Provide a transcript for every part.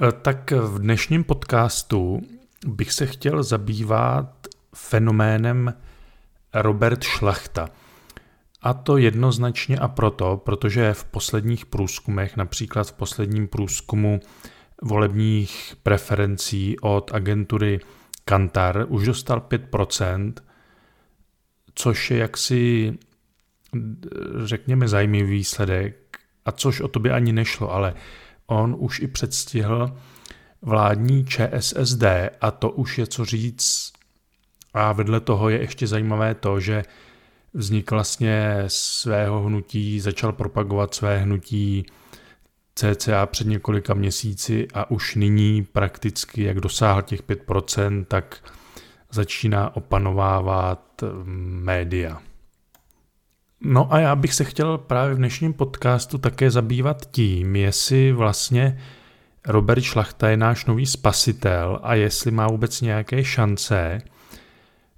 Eh, tak v dnešním podcastu bych se chtěl zabývat fenoménem Robert Šlachta. A to jednoznačně a proto, protože v posledních průzkumech, například v posledním průzkumu volebních preferencí od agentury Kantar, už dostal 5%, což je jaksi, řekněme, zajímavý výsledek, a což o to by ani nešlo, ale on už i předstihl vládní ČSSD a to už je co říct. A vedle toho je ještě zajímavé to, že vznik vlastně svého hnutí, začal propagovat své hnutí cca před několika měsíci a už nyní prakticky, jak dosáhl těch 5%, tak začíná opanovávat mm, média. No a já bych se chtěl právě v dnešním podcastu také zabývat tím, jestli vlastně Robert Šlachta je náš nový spasitel a jestli má vůbec nějaké šance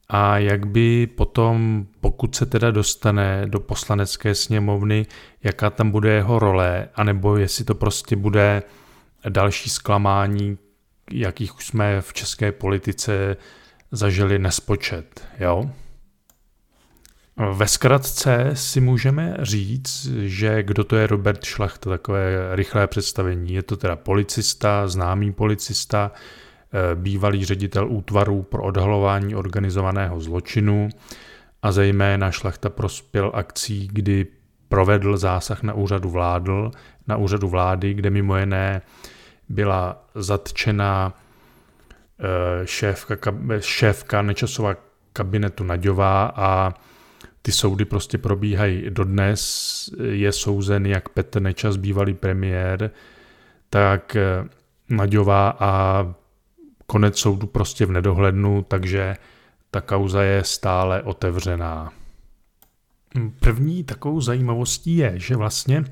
a jak by potom, pokud se teda dostane do poslanecké sněmovny, jaká tam bude jeho role, anebo jestli to prostě bude další zklamání, jakých už jsme v české politice zažili nespočet. Jo? Ve zkratce si můžeme říct, že kdo to je Robert Šlachta, takové rychlé představení. Je to teda policista, známý policista, eh, bývalý ředitel útvaru pro odhalování organizovaného zločinu a zejména Šlachta prospěl akcí, kdy provedl zásah na úřadu vládl, na úřadu vlády, kde mimo jiné byla zatčena eh, šéfka, šéfka Nečasova kabinetu Naďová a ty soudy prostě probíhají dodnes. Je souzen jak Petr Nečas, bývalý premiér, tak eh, Naďová a konec soudu prostě v nedohlednu, takže ta kauza je stále otevřená. První takovou zajímavostí je, že vlastně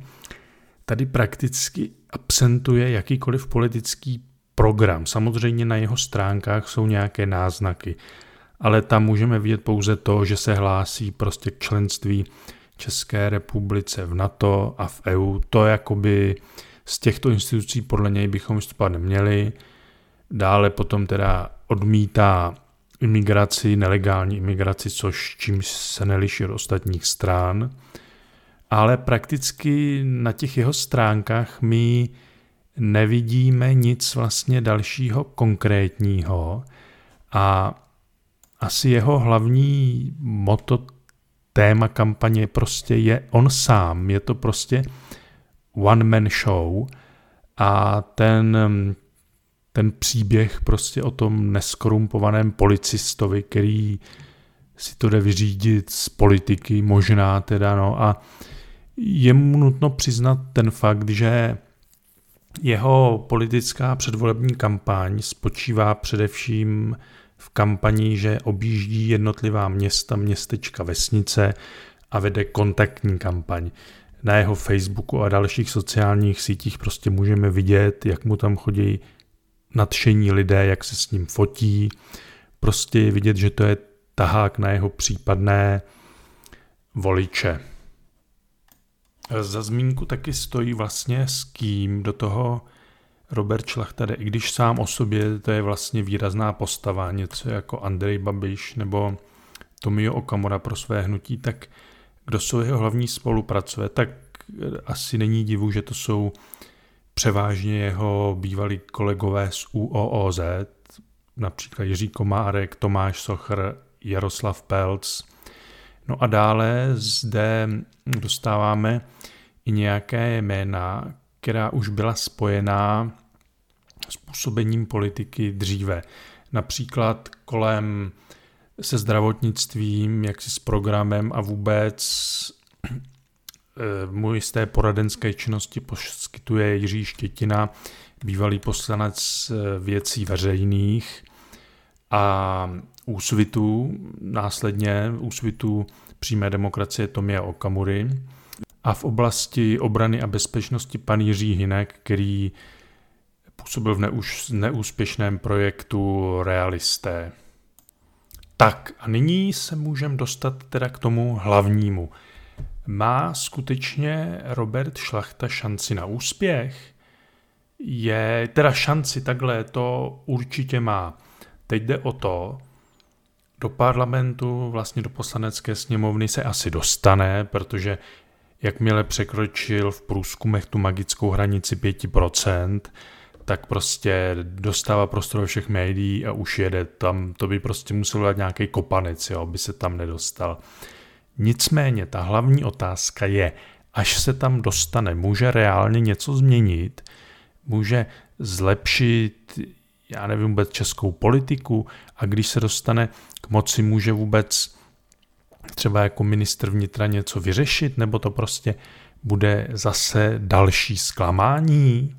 tady prakticky absentuje jakýkoliv politický program. Samozřejmě na jeho stránkách jsou nějaké náznaky ale tam můžeme vidět pouze to, že se hlásí prostě k členství České republice v NATO a v EU. To jakoby z těchto institucí podle něj bychom vystupovat neměli. Dále potom teda odmítá imigraci, nelegální imigraci, což čím se neliší od ostatních strán. Ale prakticky na těch jeho stránkách my nevidíme nic vlastně dalšího konkrétního a asi jeho hlavní moto téma kampaně prostě je on sám. Je to prostě one man show a ten, ten příběh prostě o tom neskorumpovaném policistovi, který si to jde vyřídit z politiky, možná teda, no a je mu nutno přiznat ten fakt, že jeho politická předvolební kampaň spočívá především v kampani, že objíždí jednotlivá města, městečka, vesnice a vede kontaktní kampaň. Na jeho Facebooku a dalších sociálních sítích prostě můžeme vidět, jak mu tam chodí nadšení lidé, jak se s ním fotí. Prostě je vidět, že to je tahák na jeho případné voliče. Za zmínku taky stojí vlastně s kým do toho Robert Šlachta i když sám o sobě to je vlastně výrazná postava, něco jako Andrej Babiš nebo Tomio Okamura pro své hnutí, tak kdo jsou jeho hlavní spolupracové, tak asi není divu, že to jsou převážně jeho bývalí kolegové z UOOZ, například Jiří Komárek, Tomáš Sochr, Jaroslav Pelc. No a dále zde dostáváme i nějaké jména, která už byla spojená s působením politiky dříve. Například kolem se zdravotnictvím, jak si s programem a vůbec eh, z té poradenské činnosti poskytuje Jiří Štětina, bývalý poslanec eh, věcí veřejných a úsvitu, následně úsvitu přímé demokracie Tomia Okamury a v oblasti obrany a bezpečnosti pan Jiří Hinek, který působil v neúš, neúspěšném projektu Realisté. Tak a nyní se můžeme dostat teda k tomu hlavnímu. Má skutečně Robert Šlachta šanci na úspěch? je, teda šanci takhle to určitě má. Teď jde o to, do parlamentu, vlastně do poslanecké sněmovny se asi dostane, protože jakmile překročil v průzkumech tu magickou hranici 5%, tak prostě dostává prostor ve všech médií a už jede tam, to by prostě musel dát nějaký kopanec, jo, aby se tam nedostal. Nicméně ta hlavní otázka je, až se tam dostane, může reálně něco změnit, může zlepšit, já nevím vůbec, českou politiku? A když se dostane k moci, může vůbec třeba jako ministr vnitra něco vyřešit, nebo to prostě bude zase další zklamání.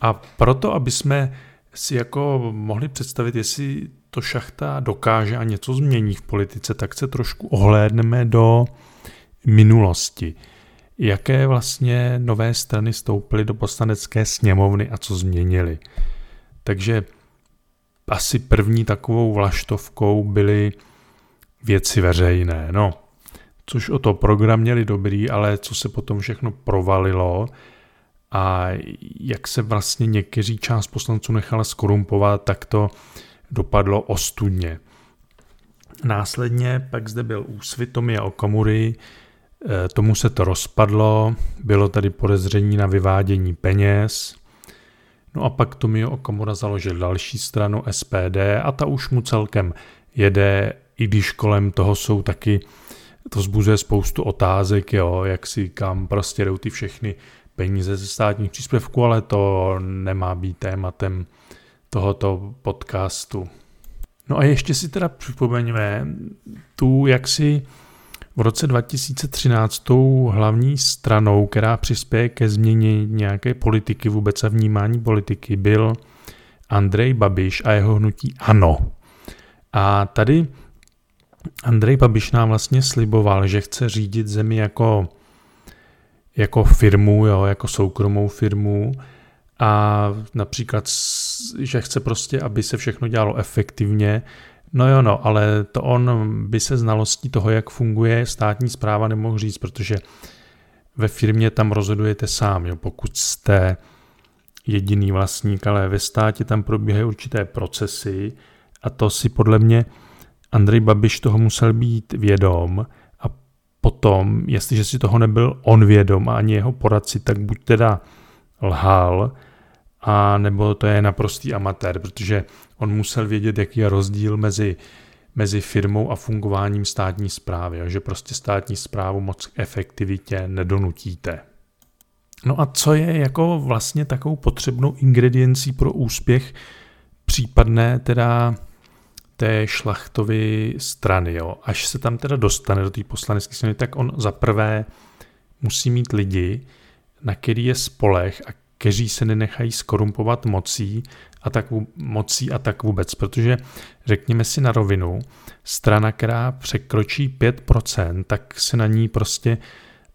A proto, aby jsme si jako mohli představit, jestli to šachta dokáže a něco změní v politice, tak se trošku ohlédneme do minulosti. Jaké vlastně nové strany stoupily do poslanecké sněmovny a co změnili. Takže asi první takovou vlaštovkou byly věci veřejné. No, což o to program měli dobrý, ale co se potom všechno provalilo a jak se vlastně někteří část poslanců nechala skorumpovat, tak to dopadlo ostudně. Následně pak zde byl úsvit Tomia Okamury, eh, tomu se to rozpadlo, bylo tady podezření na vyvádění peněz, no a pak Tomio Okamura založil další stranu SPD a ta už mu celkem jede, i když kolem toho jsou taky, to zbuzuje spoustu otázek, jo, jak si kam prostě jdou ty všechny peníze ze státních příspěvků, ale to nemá být tématem tohoto podcastu. No a ještě si teda připomeňme tu jaksi v roce 2013 tou hlavní stranou, která přispěje ke změně nějaké politiky vůbec a vnímání politiky, byl Andrej Babiš a jeho hnutí ANO. A tady Andrej Babiš nám vlastně sliboval, že chce řídit zemi jako, jako firmu, jo, jako soukromou firmu a například, že chce prostě, aby se všechno dělalo efektivně, No jo, no, ale to on by se znalostí toho, jak funguje státní zpráva, nemohl říct, protože ve firmě tam rozhodujete sám, jo, pokud jste jediný vlastník, ale ve státě tam probíhají určité procesy a to si podle mě Andrej Babiš toho musel být vědom a potom, jestliže si toho nebyl on vědom a ani jeho poradci, tak buď teda lhal, a nebo to je naprostý amatér, protože on musel vědět, jaký je rozdíl mezi, mezi firmou a fungováním státní zprávy, že prostě státní zprávu moc efektivitě nedonutíte. No a co je jako vlastně takovou potřebnou ingrediencí pro úspěch případné teda té šlachtovy strany, jo. Až se tam teda dostane do té poslanecké strany, tak on za prvé musí mít lidi, na který je spolech a kteří se nenechají skorumpovat mocí a tak, mocí a tak vůbec, protože řekněme si na rovinu, strana, která překročí 5%, tak se na ní prostě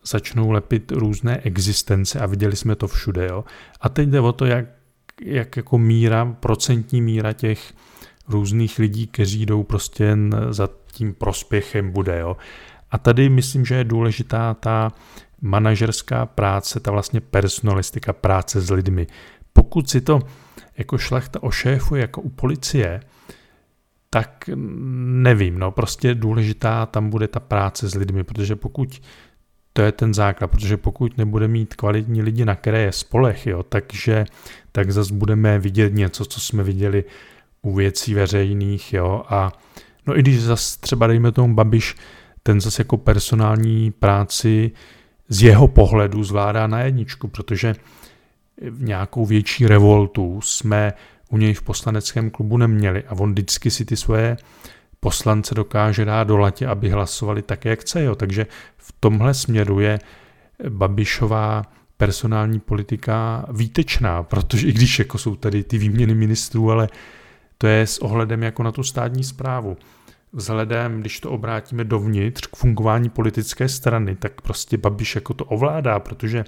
začnou lepit různé existence a viděli jsme to všude. Jo? A teď jde o to, jak, jak jako míra, procentní míra těch různých lidí, kteří jdou prostě jen za tím prospěchem bude. Jo? A tady myslím, že je důležitá ta manažerská práce, ta vlastně personalistika, práce s lidmi. Pokud si to jako šlachta ošéfuje jako u policie, tak nevím, no prostě důležitá tam bude ta práce s lidmi, protože pokud to je ten základ, protože pokud nebude mít kvalitní lidi, na které je spolech, jo, takže tak zase budeme vidět něco, co jsme viděli u věcí veřejných, jo, a no i když zase třeba dejme tomu Babiš, ten zase jako personální práci z jeho pohledu zvládá na jedničku, protože v nějakou větší revoltu jsme u něj v poslaneckém klubu neměli a on vždycky si ty svoje poslance dokáže dát do latě, aby hlasovali tak, jak chce. Jo. Takže v tomhle směru je Babišová personální politika výtečná, protože i když jako jsou tady ty výměny ministrů, ale to je s ohledem jako na tu státní zprávu vzhledem, když to obrátíme dovnitř k fungování politické strany, tak prostě Babiš jako to ovládá, protože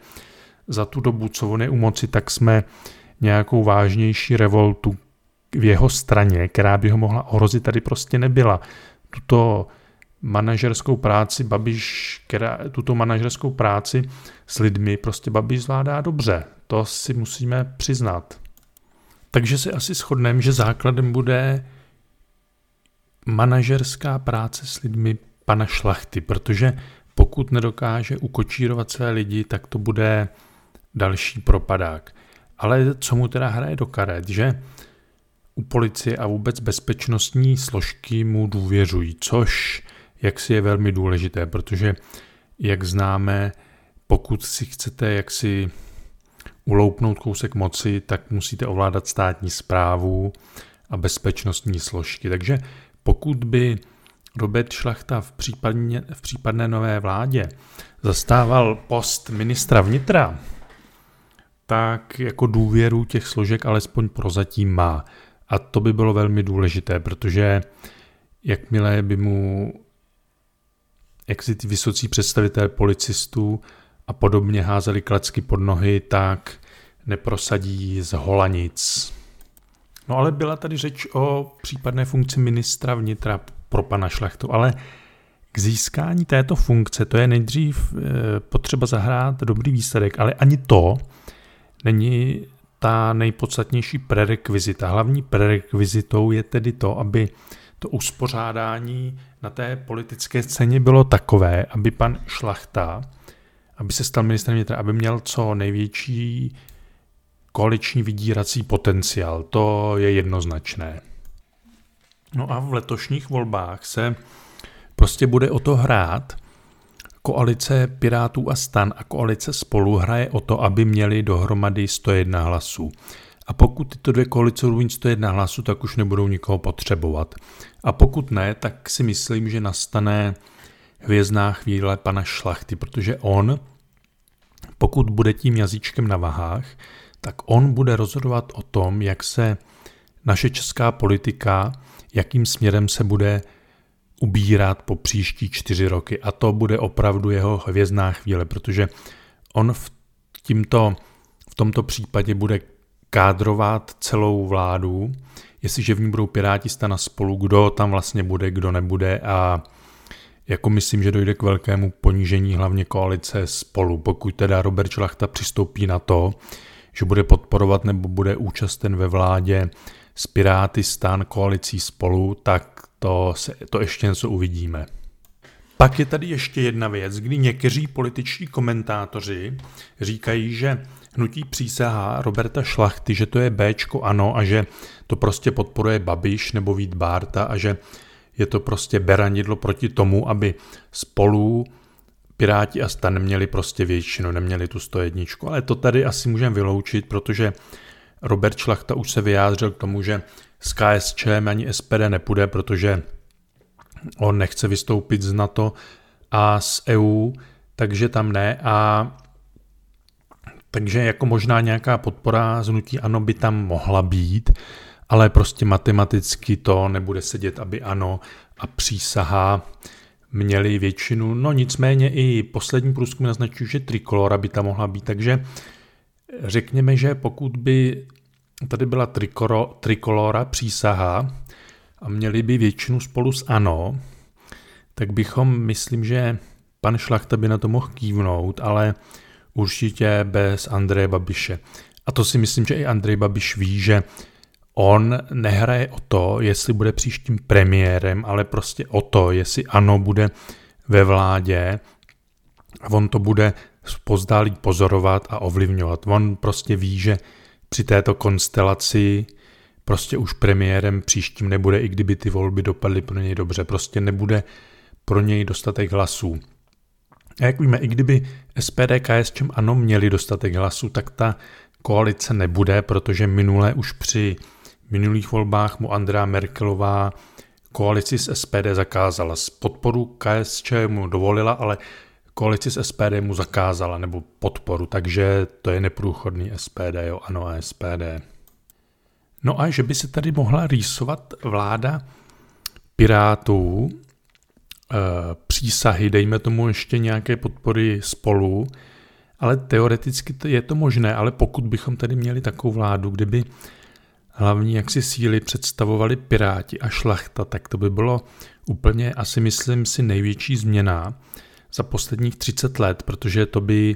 za tu dobu, co on je u moci, tak jsme nějakou vážnější revoltu v jeho straně, která by ho mohla ohrozit, tady prostě nebyla. Tuto manažerskou práci Babiš, která, tuto manažerskou práci s lidmi prostě Babiš zvládá dobře. To si musíme přiznat. Takže si asi shodneme, že základem bude manažerská práce s lidmi pana Šlachty, protože pokud nedokáže ukočírovat své lidi, tak to bude další propadák. Ale co mu teda hraje do karet, že u policie a vůbec bezpečnostní složky mu důvěřují, což jaksi je velmi důležité, protože jak známe, pokud si chcete jaksi uloupnout kousek moci, tak musíte ovládat státní zprávu a bezpečnostní složky. Takže pokud by Robert Šlachta v, případně, v případné nové vládě zastával post ministra vnitra, tak jako důvěru těch složek alespoň prozatím má. A to by bylo velmi důležité, protože jakmile by mu jak si ty vysocí představitelé policistů a podobně házeli klacky pod nohy, tak neprosadí z holanic. No ale byla tady řeč o případné funkci ministra vnitra pro pana Šlechtu, ale k získání této funkce to je nejdřív eh, potřeba zahrát dobrý výsledek, ale ani to není ta nejpodstatnější prerekvizita. Hlavní prerekvizitou je tedy to, aby to uspořádání na té politické scéně bylo takové, aby pan Šlachta, aby se stal ministrem vnitra, aby měl co největší koaliční vydírací potenciál. To je jednoznačné. No a v letošních volbách se prostě bude o to hrát. Koalice Pirátů a stan a koalice spolu hraje o to, aby měli dohromady 101 hlasů. A pokud tyto dvě koalice budou 101 hlasů, tak už nebudou nikoho potřebovat. A pokud ne, tak si myslím, že nastane hvězdná chvíle pana Šlachty, protože on, pokud bude tím jazyčkem na vahách, tak on bude rozhodovat o tom, jak se naše česká politika, jakým směrem se bude ubírat po příští čtyři roky. A to bude opravdu jeho hvězdná chvíle, protože on v, tímto, v tomto případě bude kádrovat celou vládu, jestliže v ní budou Piráti stana spolu, kdo tam vlastně bude, kdo nebude a jako myslím, že dojde k velkému ponížení hlavně koalice spolu, pokud teda Robert Šlachta přistoupí na to, že bude podporovat nebo bude účasten ve vládě s Piráty stan koalicí spolu, tak to, se, to ještě něco uvidíme. Pak je tady ještě jedna věc, kdy někteří političtí komentátoři říkají, že hnutí přísaha Roberta Šlachty, že to je Bčko ano a že to prostě podporuje Babiš nebo Vít Bárta a že je to prostě beranidlo proti tomu, aby spolu Piráti a stan neměli prostě většinu, neměli tu 101. Ale to tady asi můžeme vyloučit, protože Robert Šlachta už se vyjádřil k tomu, že s KSČM ani SPD nepůjde, protože on nechce vystoupit z NATO a z EU, takže tam ne. A takže jako možná nějaká podpora znutí ano by tam mohla být, ale prostě matematicky to nebude sedět, aby ano a přísaha měli většinu. No nicméně i poslední průzkum naznačují, že trikolora by tam mohla být, takže řekněme, že pokud by tady byla trikoro, trikolora přísaha a měli by většinu spolu s ANO, tak bychom, myslím, že pan Šlachta by na to mohl kývnout, ale určitě bez Andreje Babiše. A to si myslím, že i Andrej Babiš ví, že on nehraje o to, jestli bude příštím premiérem, ale prostě o to, jestli ano bude ve vládě a on to bude pozdálí pozorovat a ovlivňovat. On prostě ví, že při této konstelaci prostě už premiérem příštím nebude, i kdyby ty volby dopadly pro něj dobře. Prostě nebude pro něj dostatek hlasů. A jak víme, i kdyby SPD, KSČM ano měli dostatek hlasů, tak ta koalice nebude, protože minule už při minulých volbách mu Andrea Merkelová koalici s SPD zakázala. Z podporu KSČ mu dovolila, ale koalici s SPD mu zakázala, nebo podporu, takže to je neprůchodný SPD, jo, ano a SPD. No a že by se tady mohla rýsovat vláda Pirátů, e, přísahy, dejme tomu ještě nějaké podpory spolu, ale teoreticky je to možné, ale pokud bychom tady měli takovou vládu, kdyby hlavní jaksi síly představovali Piráti a šlachta, tak to by bylo úplně asi myslím si největší změna za posledních 30 let, protože to by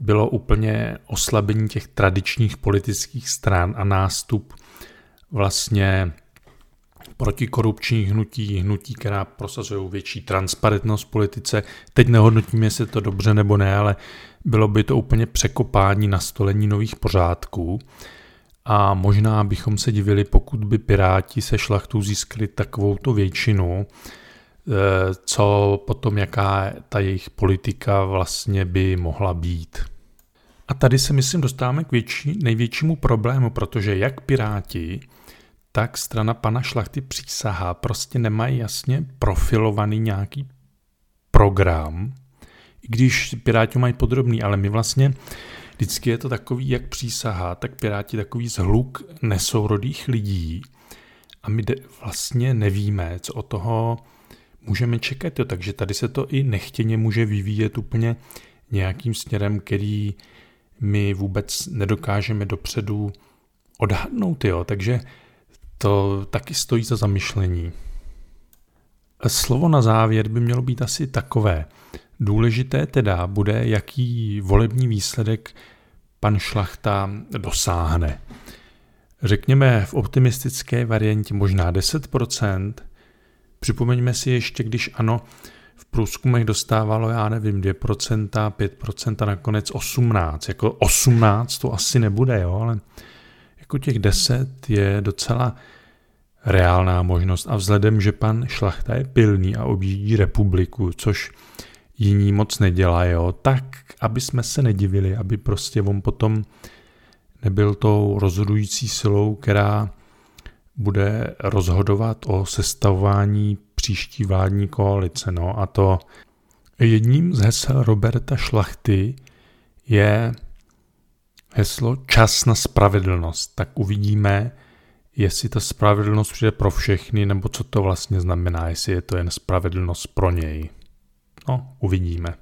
bylo úplně oslabení těch tradičních politických stran a nástup vlastně protikorupčních hnutí, hnutí, která prosazují větší transparentnost v politice. Teď nehodnotíme, jestli to dobře nebo ne, ale bylo by to úplně překopání nastolení nových pořádků. A možná bychom se divili, pokud by Piráti se šlachtou získali takovouto většinu, eh, co potom, jaká ta jejich politika vlastně by mohla být. A tady se myslím dostáváme k větší, největšímu problému, protože jak Piráti, tak strana pana Šlachty přísahá prostě nemají jasně profilovaný nějaký program, i když Piráti mají podrobný, ale my vlastně vždycky je to takový, jak přísahá, tak Piráti takový zhluk nesourodých lidí a my de- vlastně nevíme, co od toho můžeme čekat. Jo. Takže tady se to i nechtěně může vyvíjet úplně nějakým směrem, který my vůbec nedokážeme dopředu odhadnout. Jo. Takže to taky stojí za zamyšlení. Slovo na závěr by mělo být asi takové. Důležité teda bude, jaký volební výsledek pan Šlachta dosáhne. Řekněme v optimistické variantě možná 10%. Připomeňme si ještě, když ano, v průzkumech dostávalo, já nevím, 2%, 5% a nakonec 18%. Jako 18 to asi nebude, jo, ale jako těch 10 je docela reálná možnost a vzhledem, že pan Šlachta je pilný a objíždí republiku, což jiní moc nedělají, tak aby jsme se nedivili, aby prostě on potom nebyl tou rozhodující silou, která bude rozhodovat o sestavování příští vládní koalice. No a to jedním z hesel Roberta Šlachty je heslo čas na spravedlnost. Tak uvidíme, jestli ta spravedlnost přijde pro všechny, nebo co to vlastně znamená, jestli je to jen spravedlnost pro něj. No, uvidíme.